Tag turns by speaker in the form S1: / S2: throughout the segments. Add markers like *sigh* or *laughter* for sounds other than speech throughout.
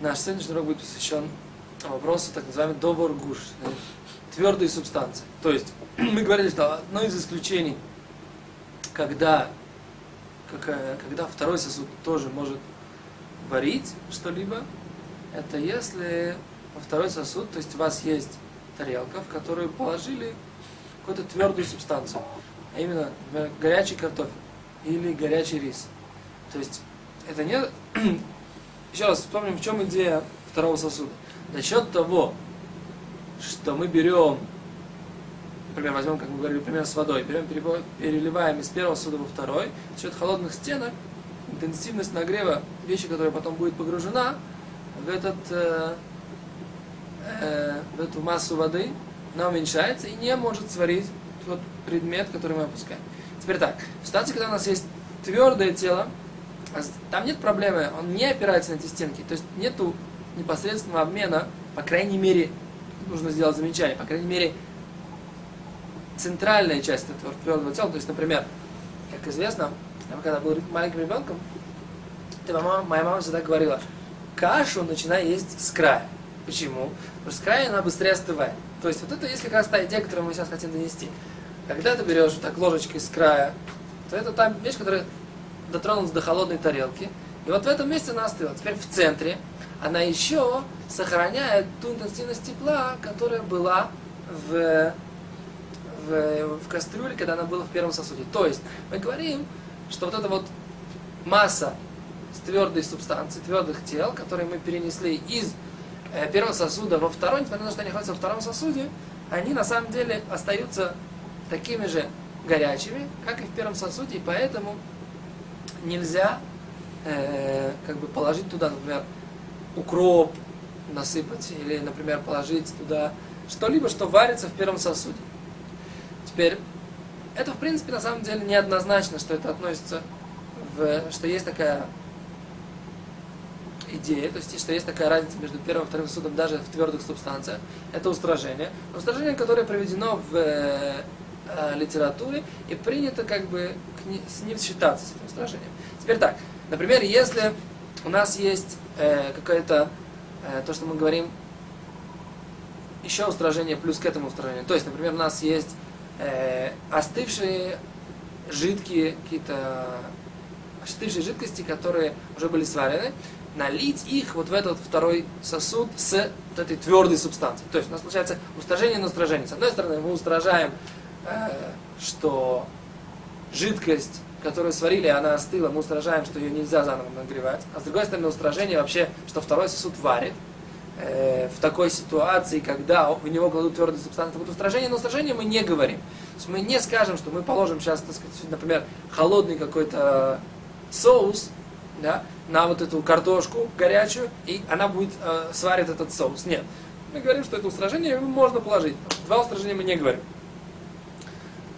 S1: Наш сегодняшний урок будет посвящен вопросу так называемый довор гуш, твердые субстанции. То есть *clears throat* мы говорили, что одно из исключений, когда, когда второй сосуд тоже может варить что-либо, это если во второй сосуд, то есть у вас есть тарелка, в которую положили какую-то твердую субстанцию, а именно горячий картофель или горячий рис. То есть это не... *clears throat* Еще раз вспомним, в чем идея второго сосуда. За счет того, что мы берем, например, возьмем, как мы говорили, пример с водой, берем, переливаем из первого сосуда во второй, за счет холодных стенок, интенсивность нагрева вещи, которая потом будет погружена в, этот, э, э, в эту массу воды, она уменьшается и не может сварить тот предмет, который мы опускаем. Теперь так, в ситуации, когда у нас есть твердое тело, там нет проблемы, он не опирается на эти стенки, то есть нету непосредственного обмена, по крайней мере, нужно сделать замечание, по крайней мере, центральная часть этого твердого тела, то есть, например, как известно, когда был маленьким ребенком, мама, моя мама всегда говорила, кашу начинай есть с края. Почему? Потому что с края она быстрее остывает. То есть вот это есть как раз та идея, которую мы сейчас хотим донести. Когда ты берешь вот так ложечкой с края, то это та вещь, которая дотронулась до холодной тарелки. И вот в этом месте она остыла. Теперь в центре она еще сохраняет ту интенсивность тепла, которая была в, в, в кастрюле, когда она была в первом сосуде. То есть мы говорим, что вот эта вот масса с твердой субстанции, твердых тел, которые мы перенесли из э, первого сосуда во второй, несмотря на то, что они находятся во втором сосуде, они на самом деле остаются такими же горячими, как и в первом сосуде, и поэтому нельзя э, как бы положить туда, например, укроп насыпать, или, например, положить туда что-либо, что варится в первом сосуде. Теперь, это, в принципе, на самом деле неоднозначно, что это относится в, что есть такая идея, то есть, что есть такая разница между первым и вторым сосудом даже в твердых субстанциях. Это устражение. Устражение, которое проведено в э, литературе и принято как бы с ним считаться, с этим устражением. Теперь так, например, если у нас есть э, какое-то, э, то, что мы говорим, еще устражение плюс к этому устражению. То есть, например, у нас есть э, остывшие жидкие какие-то остывшие жидкости, которые уже были сварены, налить их вот в этот второй сосуд с вот этой твердой субстанцией. То есть у нас получается устражение на устражение. С одной стороны, мы устражаем, что жидкость которую сварили, она остыла, мы устражаем, что ее нельзя заново нагревать. А с другой стороны, устражение вообще, что второй сосуд варит. Э, в такой ситуации, когда в него кладут твердые субстанции, вот устражение, но устражение мы не говорим. То есть мы не скажем, что мы положим сейчас, так сказать, например, холодный какой-то соус, да, на вот эту картошку горячую, и она будет э, сварит этот соус. Нет. Мы говорим, что это устражение можно положить. Два устражения мы не говорим.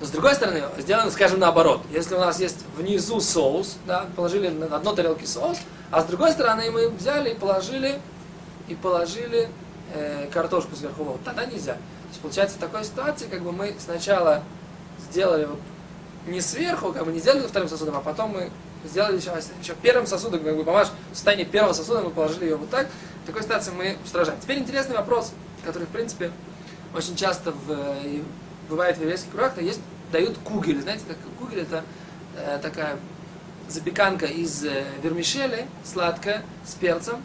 S1: Но с другой стороны, сделаем, скажем, наоборот. Если у нас есть внизу соус, да, положили на одной тарелке соус, а с другой стороны мы взяли и положили, и положили э, картошку сверху, вот, тогда нельзя. То есть получается в такой ситуации, как бы мы сначала сделали не сверху, как бы не сделали вторым сосудом, а потом мы сделали еще, еще первым сосудом, как бы помаш в состоянии первого сосуда, мы положили ее вот так. В такой ситуации мы устражаем. Теперь интересный вопрос, который, в принципе, очень часто в, бывает в еврейских кругах, есть, дают кугель. Знаете, как кугель это э, такая запеканка из э, вермишели, сладкая, с перцем.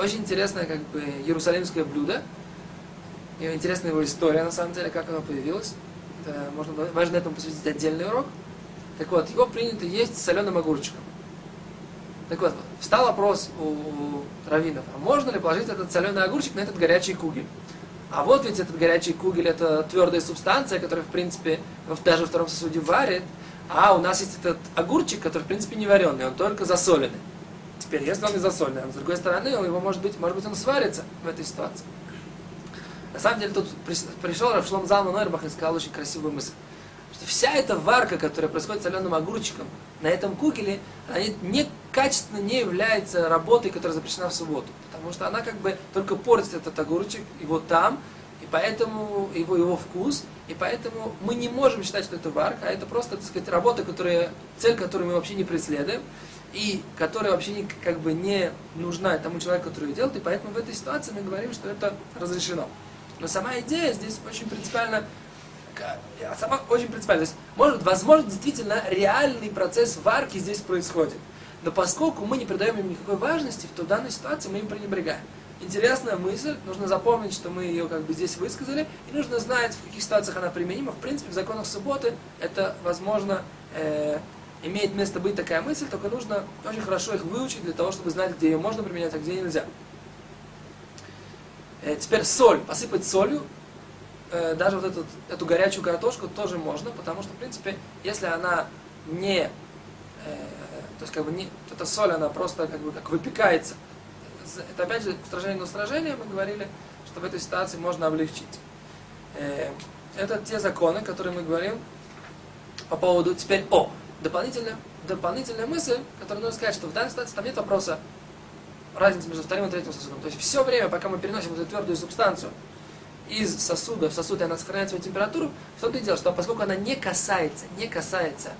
S1: Очень интересное, как бы, иерусалимское блюдо. И интересна его история, на самом деле, как оно появилось. Это, можно, важно этому посвятить отдельный урок. Так вот, его принято есть с соленым огурчиком. Так вот, встал вопрос у, у раввинов, а можно ли положить этот соленый огурчик на этот горячий кугель? А вот ведь этот горячий кугель это твердая субстанция, которая, в принципе, даже во втором сосуде варит. А у нас есть этот огурчик, который, в принципе, не вареный, он только засоленный. Теперь, если он не засоленный, а с другой стороны, он его может быть, может быть, он сварится в этой ситуации. На самом деле, тут пришел Равшлом Залман Нойрбах и сказал очень красивую мысль. Что вся эта варка, которая происходит с соленым огурчиком на этом кугеле, она не, качественно не является работой, которая запрещена в субботу потому что она как бы только портит этот огурчик, его там, и поэтому его, его вкус, и поэтому мы не можем считать, что это варка, а это просто, так сказать, работа, которая, цель, которую мы вообще не преследуем. и которая вообще не, как бы не нужна тому человеку, который ее делает, и поэтому в этой ситуации мы говорим, что это разрешено. Но сама идея здесь очень принципиально, сама очень принципиально. То есть, может, возможно, действительно реальный процесс варки здесь происходит. Но поскольку мы не придаем им никакой важности, то в данной ситуации мы им пренебрегаем. Интересная мысль, нужно запомнить, что мы ее как бы здесь высказали, и нужно знать, в каких ситуациях она применима. В принципе, в законах субботы это возможно э, имеет место быть такая мысль, только нужно очень хорошо их выучить для того, чтобы знать, где ее можно применять, а где нельзя. Э, теперь соль, посыпать солью, э, даже вот эту, эту горячую картошку тоже можно, потому что, в принципе, если она не, э, то есть как бы не, эта соль, она просто как бы как выпекается. Это опять же устражение на устражение, мы говорили, что в этой ситуации можно облегчить. Э, это те законы, которые мы говорим по поводу теперь о дополнительная, дополнительная мысль, которую нужно сказать, что в данной ситуации там нет вопроса разницы между вторым и третьим сосудом. То есть все время, пока мы переносим эту твердую субстанцию из сосуда в сосуд, и она сохраняет свою температуру, в том-то и дело, что поскольку она не касается, не касается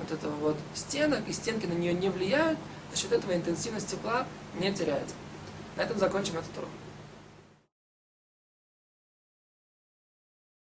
S1: вот этого вот стенок, и стенки на нее не влияют, за счет этого интенсивность тепла не теряется. На этом закончим этот урок.